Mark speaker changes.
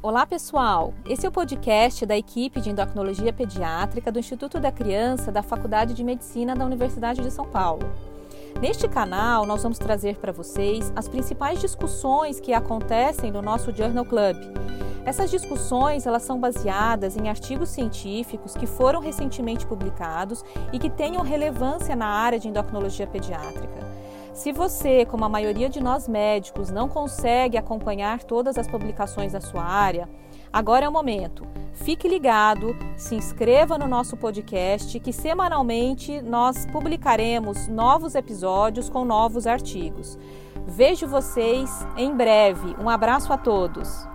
Speaker 1: Olá, pessoal! Esse é o podcast da equipe de endocrinologia pediátrica do Instituto da Criança da Faculdade de Medicina da Universidade de São Paulo. Neste canal, nós vamos trazer para vocês as principais discussões que acontecem no nosso Journal Club. Essas discussões elas são baseadas em artigos científicos que foram recentemente publicados e que tenham relevância na área de endocrinologia pediátrica. Se você, como a maioria de nós médicos, não consegue acompanhar todas as publicações da sua área, agora é o momento. Fique ligado, se inscreva no nosso podcast, que semanalmente nós publicaremos novos episódios com novos artigos. Vejo vocês em breve. Um abraço a todos.